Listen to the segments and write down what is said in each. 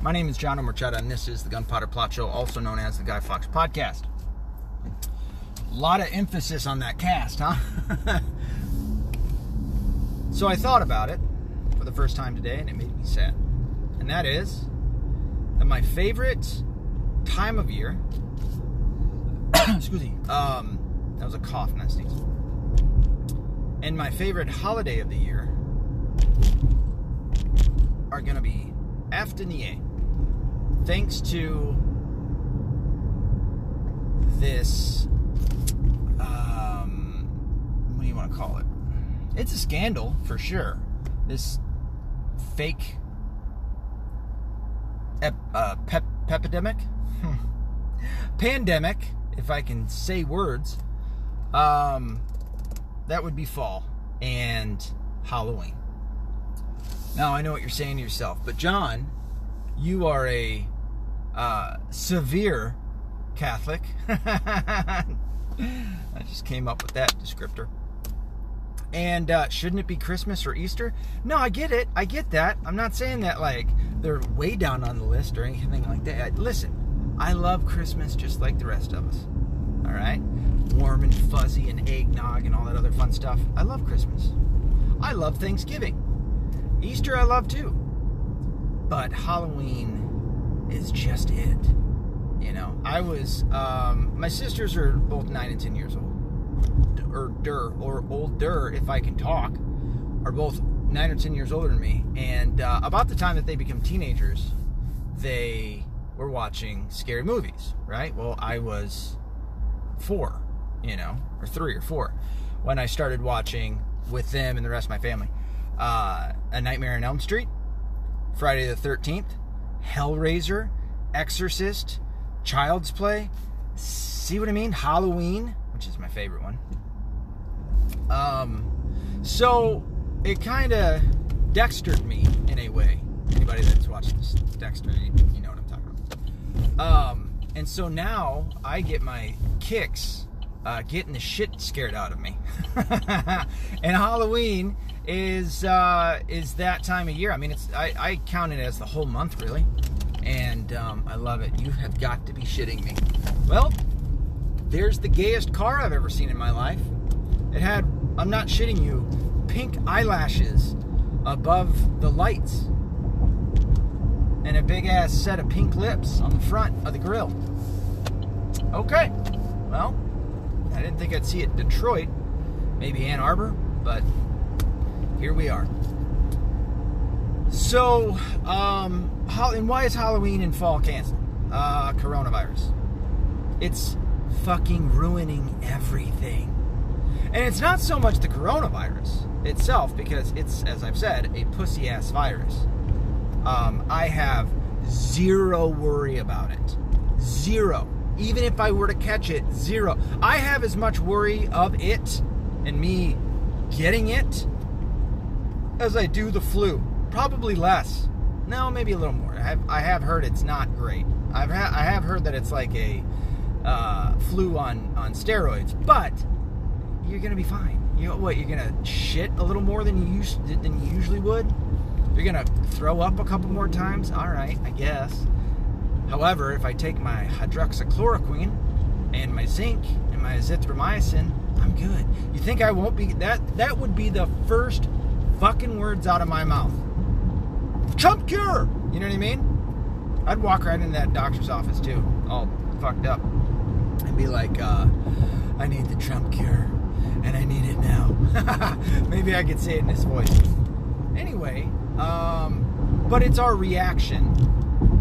My name is John Omerchetta, and this is the Gunpowder Plot Show, also known as the Guy Fawkes Podcast. A lot of emphasis on that cast, huh? so I thought about it for the first time today, and it made me sad. And that is that my favorite time of year, excuse me, um, that was a cough, not sneeze. And my favorite holiday of the year are going to be after the thanks to this um, what do you want to call it? It's a scandal for sure. This fake ep, uh, pep, epidemic pandemic if i can say words. Um, that would be fall and halloween. Now I know what you're saying to yourself, but John, you are a uh, severe Catholic. I just came up with that descriptor. And uh, shouldn't it be Christmas or Easter? No, I get it. I get that. I'm not saying that like they're way down on the list or anything like that. Listen, I love Christmas just like the rest of us. All right? Warm and fuzzy and eggnog and all that other fun stuff. I love Christmas. I love Thanksgiving. Easter I love too. But Halloween is just it. You know, I was, um, my sisters are both 9 and 10 years old. Or der, or older if I can talk, are both 9 or 10 years older than me. And uh, about the time that they become teenagers, they were watching scary movies, right? Well, I was four, you know, or three or four when I started watching with them and the rest of my family uh, A Nightmare on Elm Street, Friday the 13th, Hellraiser, Exorcist, Child's Play. See what I mean? Halloween, which is my favorite one. Um, so it kind of Dextered me in a way. Anybody that's watched this Dexter, you, know what I'm talking about. Um, and so now I get my kicks uh, getting the shit scared out of me. and Halloween is uh, is that time of year. I mean, it's I, I count it as the whole month really, and um, I love it. You have got to be shitting me. Well, there's the gayest car I've ever seen in my life. It had I'm not shitting you, pink eyelashes above the lights, and a big ass set of pink lips on the front of the grill. Okay, well, I didn't think I'd see it Detroit, maybe Ann Arbor, but here we are. So, um, and why is Halloween and fall canceled? Uh, coronavirus. It's fucking ruining everything. And it's not so much the coronavirus itself, because it's, as I've said, a pussy ass virus. Um, I have zero worry about it. Zero. Even if I were to catch it, zero. I have as much worry of it and me getting it as I do the flu. Probably less. No, maybe a little more. I have, I have heard it's not great. I've ha- I have heard that it's like a uh, flu on, on steroids, but you're gonna be fine. You know what? You're gonna shit a little more than you used than you usually would. You're gonna throw up a couple more times. All right, I guess. However, if I take my hydroxychloroquine and my zinc and my azithromycin, I'm good. You think I won't be that? That would be the first fucking words out of my mouth. Trump cure! You know what I mean? I'd walk right into that doctor's office too, all fucked up, and be like, uh, I need the Trump cure, and I need it now. Maybe I could say it in his voice. Anyway, um, but it's our reaction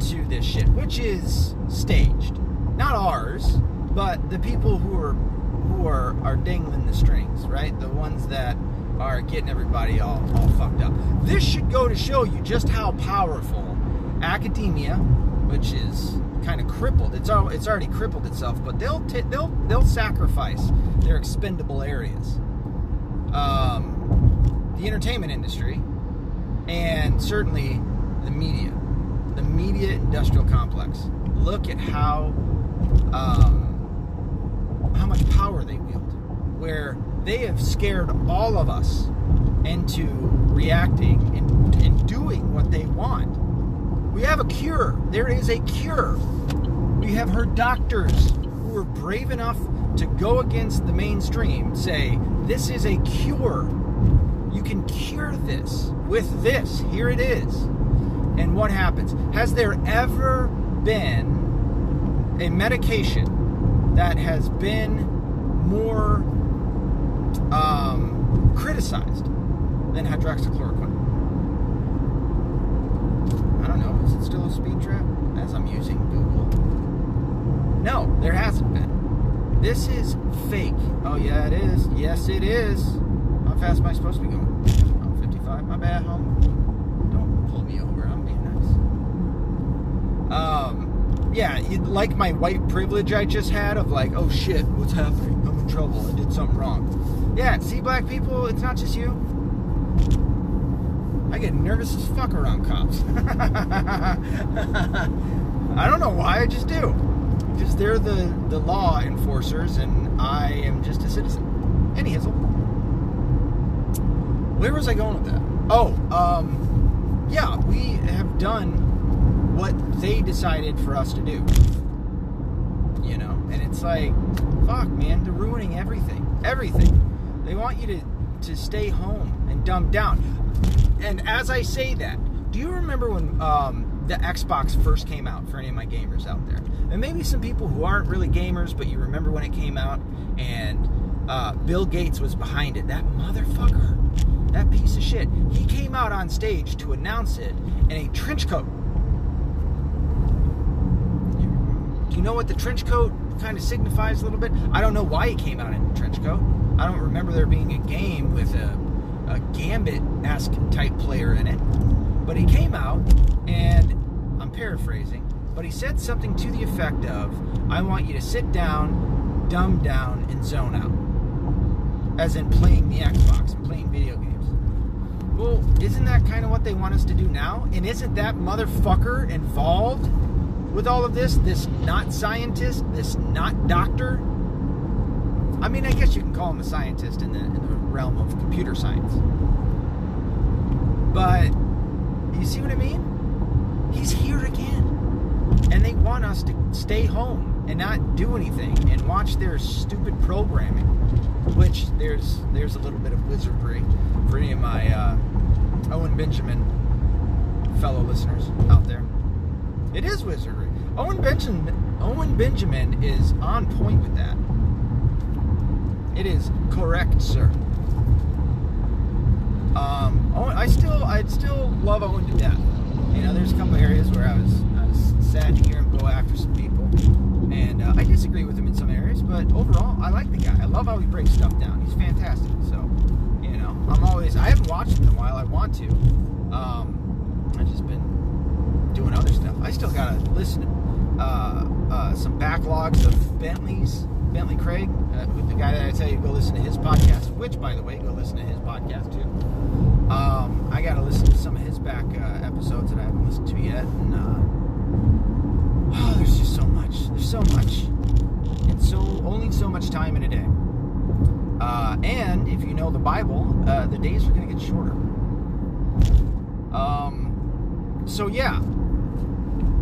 to this shit, which is staged. Not ours, but the people who are who are, are dangling the strings, right? The ones that are getting everybody all, all fucked up. This should go to show you just how powerful academia, which is kind of crippled. It's all, it's already crippled itself, but they'll they'll they'll sacrifice their expendable areas. Um, the entertainment industry, and certainly the media, the media industrial complex. Look at how um, how much power they wield. Where they have scared all of us into reacting and, and doing what they want. We have a cure. There is a cure. We have heard doctors who were brave enough to go against the mainstream say, this is a cure. You can cure this with this. Here it is. And what happens? Has there ever been a medication that has been more um, criticized than hydroxychloroquine? I don't know. Is it still a speed trap? As I'm using Google. No, there hasn't been. This is fake. Oh, yeah, it is. Yes, it is. How fast am I supposed to be going? Oh, 55. My bad, home. Don't pull me over. I'm being nice. Um, yeah, like my white privilege I just had of like, oh shit, what's happening? I'm in trouble. I did something wrong. Yeah, see, black people, it's not just you. I get nervous as fuck around cops. I don't know why, I just do. Because they're the, the law enforcers and I am just a citizen. Any hizzle. Where was I going with that? Oh, um, yeah, we have done what they decided for us to do. You know? And it's like, fuck, man, they're ruining everything. Everything. They want you to, to stay home and dumb down. And as I say that, do you remember when um, the Xbox first came out for any of my gamers out there? And maybe some people who aren't really gamers, but you remember when it came out and uh, Bill Gates was behind it. That motherfucker, that piece of shit. He came out on stage to announce it in a trench coat. Do you know what the trench coat kind of signifies a little bit? I don't know why he came out in a trench coat. I don't remember there being a game with a, a Gambit-esque type player in it. But he came out, and I'm paraphrasing, but he said something to the effect of, I want you to sit down, dumb down, and zone out. As in playing the Xbox and playing video games. Well, isn't that kind of what they want us to do now? And isn't that motherfucker involved with all of this? This not scientist, this not doctor? I mean, I guess you can call him a scientist in the, in the realm of computer science. But, you see what I mean? He's here again. And they want us to stay home and not do anything and watch their stupid programming. Which there's there's a little bit of wizardry for any of my uh, Owen Benjamin fellow listeners out there. It is wizardry. Owen Benjamin Owen Benjamin is on point with that. It is correct, sir. Um, I still I still love Owen to death. You know, there's a couple areas where I was I was sad to hear him go after some people, and uh, I disagree with him in some areas. But overall, I like the guy. I love how he breaks stuff down. He's fantastic. So, you know, I'm always I haven't watched him in a while. I want to. Um, I've just been doing other stuff. I still gotta listen to uh, uh, some backlogs of Bentley's Bentley Craig, uh, the guy that I tell you go listen to his podcast. Which, by the way, go listen to his podcast too. Um, I got to listen to some of his back uh, episodes that I haven't listened to yet, and uh, oh, there's just so much. There's so much, and so only so much time in a day. Uh, and if you know the Bible, uh, the days are going to get shorter. Um, so yeah,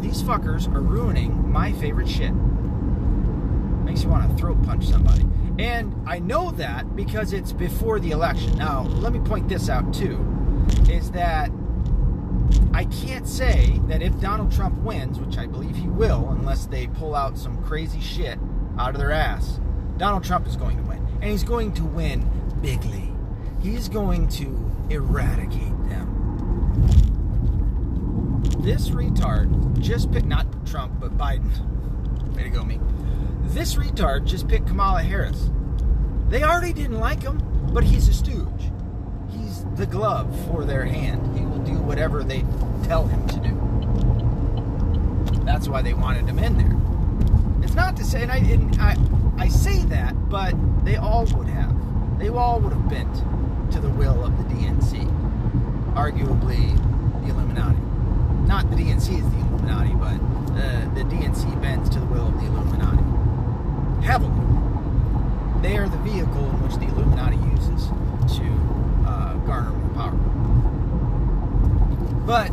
these fuckers are ruining my favorite shit. Makes you want to throat punch somebody. And I know that because it's before the election. Now, let me point this out too is that I can't say that if Donald Trump wins, which I believe he will, unless they pull out some crazy shit out of their ass, Donald Trump is going to win. And he's going to win bigly. He's going to eradicate them. This retard just picked, not Trump, but Biden. Way to go, me this retard just picked Kamala Harris. They already didn't like him, but he's a stooge. He's the glove for their hand. He will do whatever they tell him to do. That's why they wanted him in there. It's not to say, and I, and I, I say that, but they all would have. They all would have bent to the will of the DNC. Arguably, the Illuminati. Not the DNC is the Illuminati, but uh, the DNC bends to the will of the Illuminati heavily. They are the vehicle in which the Illuminati uses to uh, garner more power. But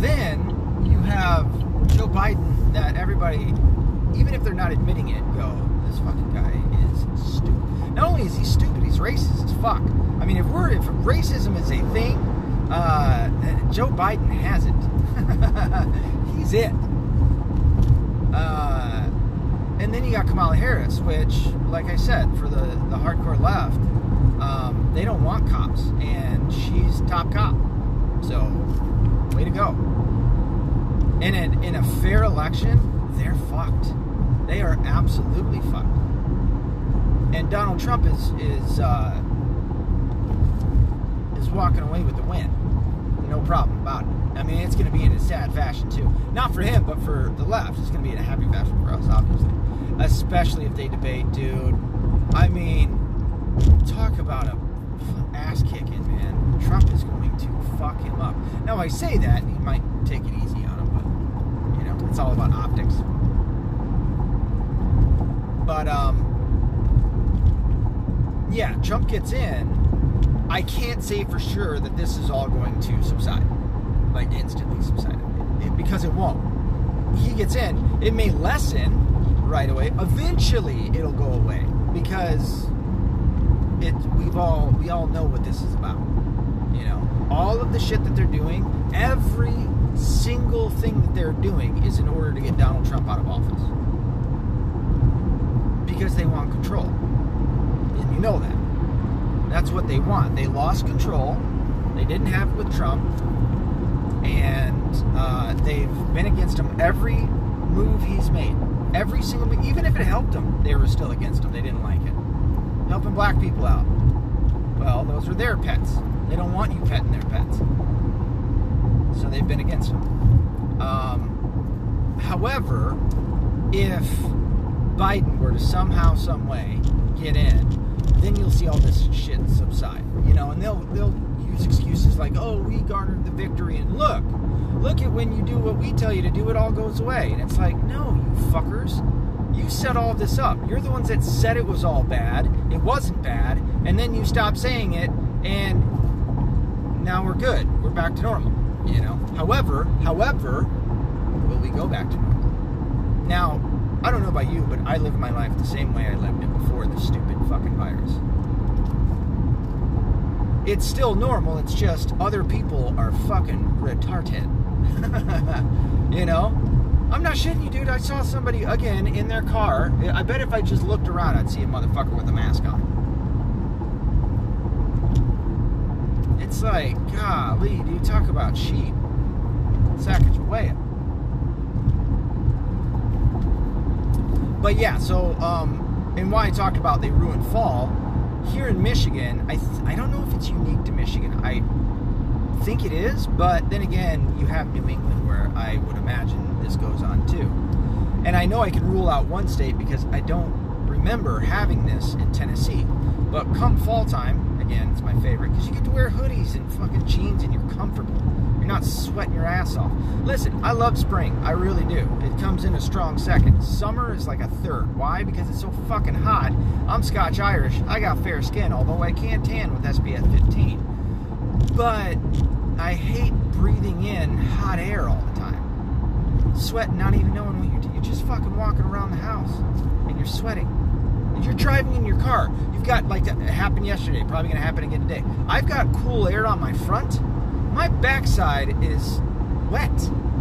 then you have Joe Biden that everybody, even if they're not admitting it, go, this fucking guy is stupid. Not only is he stupid, he's racist as fuck. I mean, if we're if racism is a thing, uh, Joe Biden has it. he's it. Uh, and then you got Kamala Harris, which, like I said, for the, the hardcore left, um, they don't want cops, and she's top cop. So, way to go. In a, in a fair election, they're fucked. They are absolutely fucked. And Donald Trump is is uh, is walking away with the win. No problem about it. I mean, it's going to be in a sad fashion too. Not for him, but for the left. It's going to be in a happy fashion for us, obviously. Especially if they debate, dude. I mean, talk about a ass kicking, man. Trump is going to fuck him up. Now, I say that, he might take it easy on him, but, you know, it's all about optics. But, um, yeah, Trump gets in. I can't say for sure that this is all going to subside, like instantly subside, because it won't. He gets in, it may lessen right away. Eventually, it'll go away because it. We've all we all know what this is about. You know, all of the shit that they're doing, every single thing that they're doing is in order to get Donald Trump out of office because they want control, and you know that. That's what they want. They lost control. They didn't have it with Trump. And uh, they've been against him every move he's made. Every single. Even if it helped them, they were still against them. They didn't like it. Helping black people out. Well, those are their pets. They don't want you petting their pets. So they've been against him. Um, however, if Biden were to somehow, some way get in, then you'll see all this shit subside. You know, and they'll they'll use excuses like, "Oh, we garnered the victory," and look, look at when you do what we tell you to do, it all goes away. And it's like, no, you fuckers, you set all this up. You're the ones that said it was all bad. It wasn't bad, and then you stop saying it, and now we're good. We're back to normal. You know. However, however, will we go back to normal? Now, I don't know about you, but I live my life the same way I lived it before this stupid fucking virus. It's still normal, it's just other people are fucking retarded. you know? I'm not shitting you, dude. I saw somebody, again, in their car. I bet if I just looked around, I'd see a motherfucker with a mask on. It's like, golly, do you talk about sheep? Sacagawea. But yeah, so um, and why I talked about they ruined fall here in Michigan. I th- I don't know if it's unique to Michigan. I think it is, but then again, you have New England where I would imagine this goes on too. And I know I can rule out one state because I don't remember having this in Tennessee. But come fall time, again, it's my favorite because you get to wear hoodies and fucking jeans and you're comfortable. You're not sweating your ass off. Listen, I love spring. I really do. It comes in a strong second. Summer is like a third. Why? Because it's so fucking hot. I'm Scotch Irish. I got fair skin, although I can't tan with SPF 15. But I hate breathing in hot air all the time. Sweating, not even knowing what you're doing. You're just fucking walking around the house and you're sweating. And you're driving in your car. You've got, like, it happened yesterday, probably gonna happen again today. I've got cool air on my front my backside is wet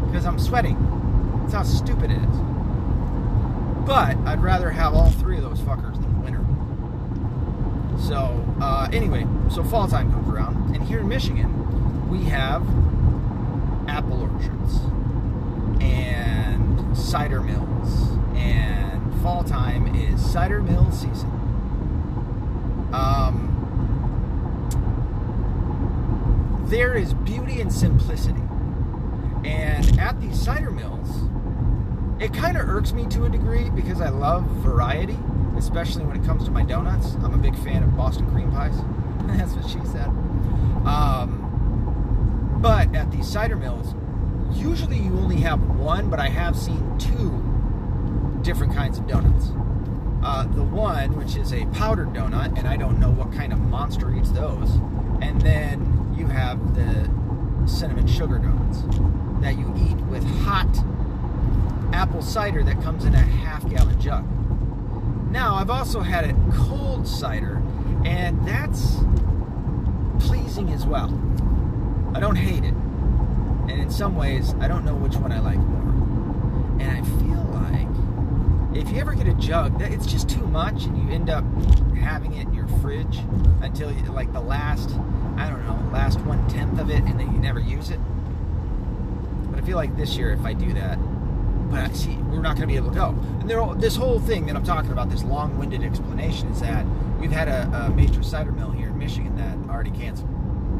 because I'm sweating. That's how stupid it is. But I'd rather have all three of those fuckers than winter. So, uh, anyway, so fall time comes around, and here in Michigan, we have apple orchards and cider mills, and fall time is cider mill season. Um, there is beauty and simplicity. And at these cider mills, it kind of irks me to a degree because I love variety, especially when it comes to my donuts. I'm a big fan of Boston cream pies. That's what she said. Um, but at these cider mills, usually you only have one, but I have seen two different kinds of donuts. Uh, the one, which is a powdered donut, and I don't know what kind of monster eats those. And then you have the cinnamon sugar donuts that you eat with hot apple cider that comes in a half gallon jug. Now, I've also had it cold cider, and that's pleasing as well. I don't hate it. And in some ways, I don't know which one I like more. And I feel like if you ever get a jug, it's just too much, and you end up having it in your fridge until you, like the last, I don't know, last one tenth of it, and then you never use it. But I feel like this year, if I do that, but see, we're not going to be able to go. And there, this whole thing that I'm talking about, this long-winded explanation, is that we've had a, a major cider mill here in Michigan that already canceled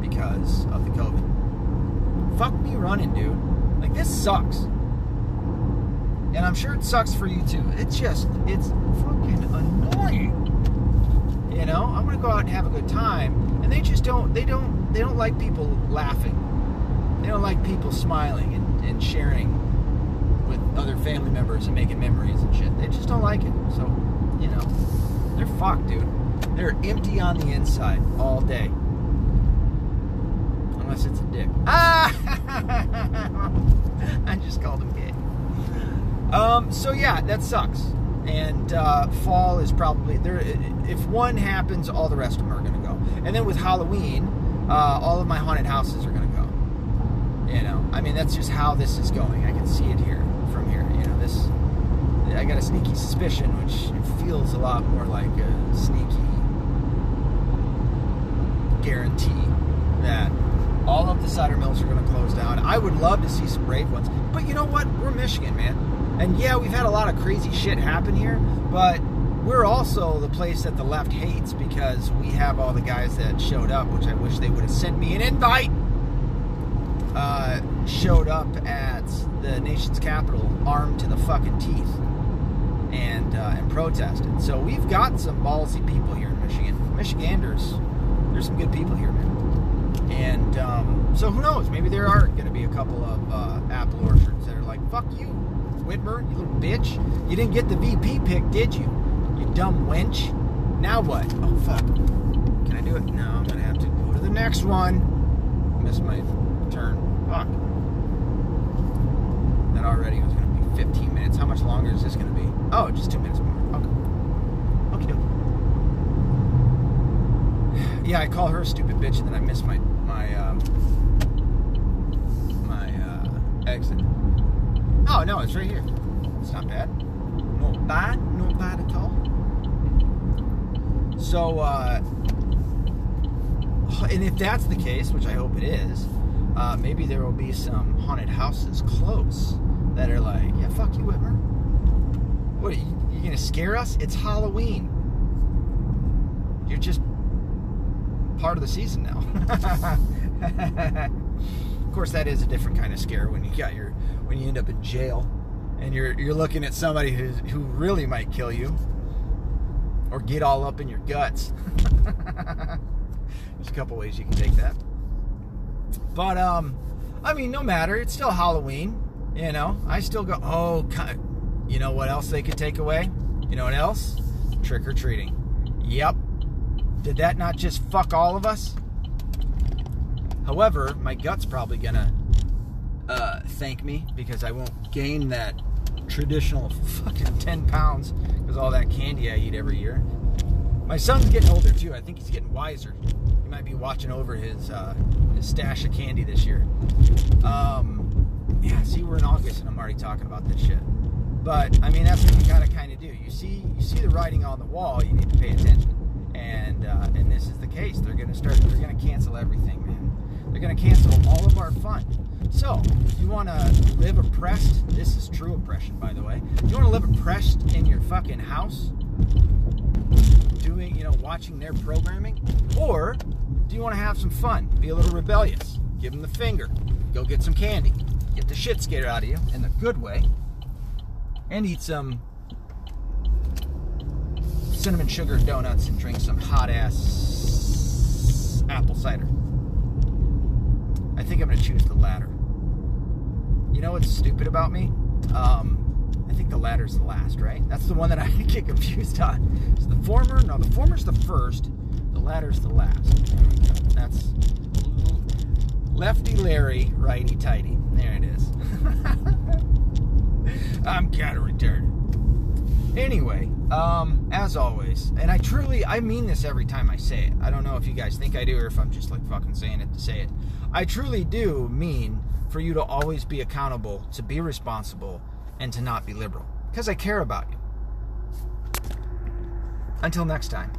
because of the COVID. Fuck me running, dude. Like this sucks. And I'm sure it sucks for you too. It's just, it's fucking annoying. You know, I'm gonna go out and have a good time, and they just don't, they don't, they don't like people laughing. They don't like people smiling and, and sharing with other family members and making memories and shit. They just don't like it. So, you know, they're fucked, dude. They're empty on the inside all day. Unless it's a dick. Ah! I just called him gay. Um, so yeah, that sucks. And uh, fall is probably there. If one happens, all the rest of them are going to go. And then with Halloween, uh, all of my haunted houses are going to go. You know, I mean, that's just how this is going. I can see it here from here. You know, this. I got a sneaky suspicion, which feels a lot more like a sneaky guarantee that all of the cider mills are going to close down. I would love to see some brave ones, but you know what? We're Michigan, man, and yeah, we've had a lot of crazy shit happen here, but we're also the place that the left hates because we have all the guys that showed up, which I wish they would have sent me an invite. Uh, showed up at the nation's capital armed to the fucking teeth and uh, and protested. So we've got some ballsy people here in Michigan. Michiganders, there's some good people here, man. And um, so who knows? Maybe there are going to be a couple of uh, apple orchards that are like, "Fuck you, Whitmer, you little bitch! You didn't get the VP pick, did you? You dumb wench! Now what? Oh fuck! Can I do it? No, I'm gonna have to go to the next one. Missed my turn. Fuck. That already was going to be 15 minutes. How much longer is this going to be? Oh, just two minutes more. Okay. Okay, Yeah, I call her a stupid bitch, and then I miss my my um, my uh, exit. Oh no, it's right here. It's not bad. Not bad. Not bad at all. So, uh, and if that's the case, which I hope it is, uh, maybe there will be some haunted houses close that are like, yeah, fuck you, Whitmer. What, are you, you gonna scare us? It's Halloween. You're just part of the season now. of course, that is a different kind of scare when you got your when you end up in jail and you're you're looking at somebody who's who really might kill you or get all up in your guts. There's a couple ways you can take that. But um, I mean, no matter. It's still Halloween. You know, I still go. Oh, you know what else they could take away? You know what else? Trick or treating. Yep. Did that not just fuck all of us? However, my gut's probably gonna uh, thank me because I won't gain that traditional fucking 10 pounds because all that candy I eat every year. My son's getting older too. I think he's getting wiser. He might be watching over his uh, his stash of candy this year. Um, yeah, see, we're in August and I'm already talking about this shit. But I mean, that's what you gotta kind of do. You see, you see the writing on the wall. You need to pay attention. And uh, and this is the case. They're gonna start. They're gonna cancel everything, man. They're gonna cancel all of our fun. So, if you want to live oppressed, this is true oppression, by the way. If you want to live oppressed in your fucking house, doing, you know, watching their programming, or do you want to have some fun, be a little rebellious, give them the finger, go get some candy, get the shit scared out of you in the good way, and eat some cinnamon sugar donuts and drink some hot ass apple cider. I think I'm going to choose the latter. You know what's stupid about me? Um, I think the latter's the last, right? That's the one that I get confused on. Is the former? No, the former's the first. The latter's the last. There we go. That's lefty Larry, righty tighty. There it is. I'm kind of retarded. Anyway, um, as always, and I truly, I mean this every time I say it. I don't know if you guys think I do or if I'm just like fucking saying it to say it. I truly do mean for you to always be accountable, to be responsible, and to not be liberal. Because I care about you. Until next time.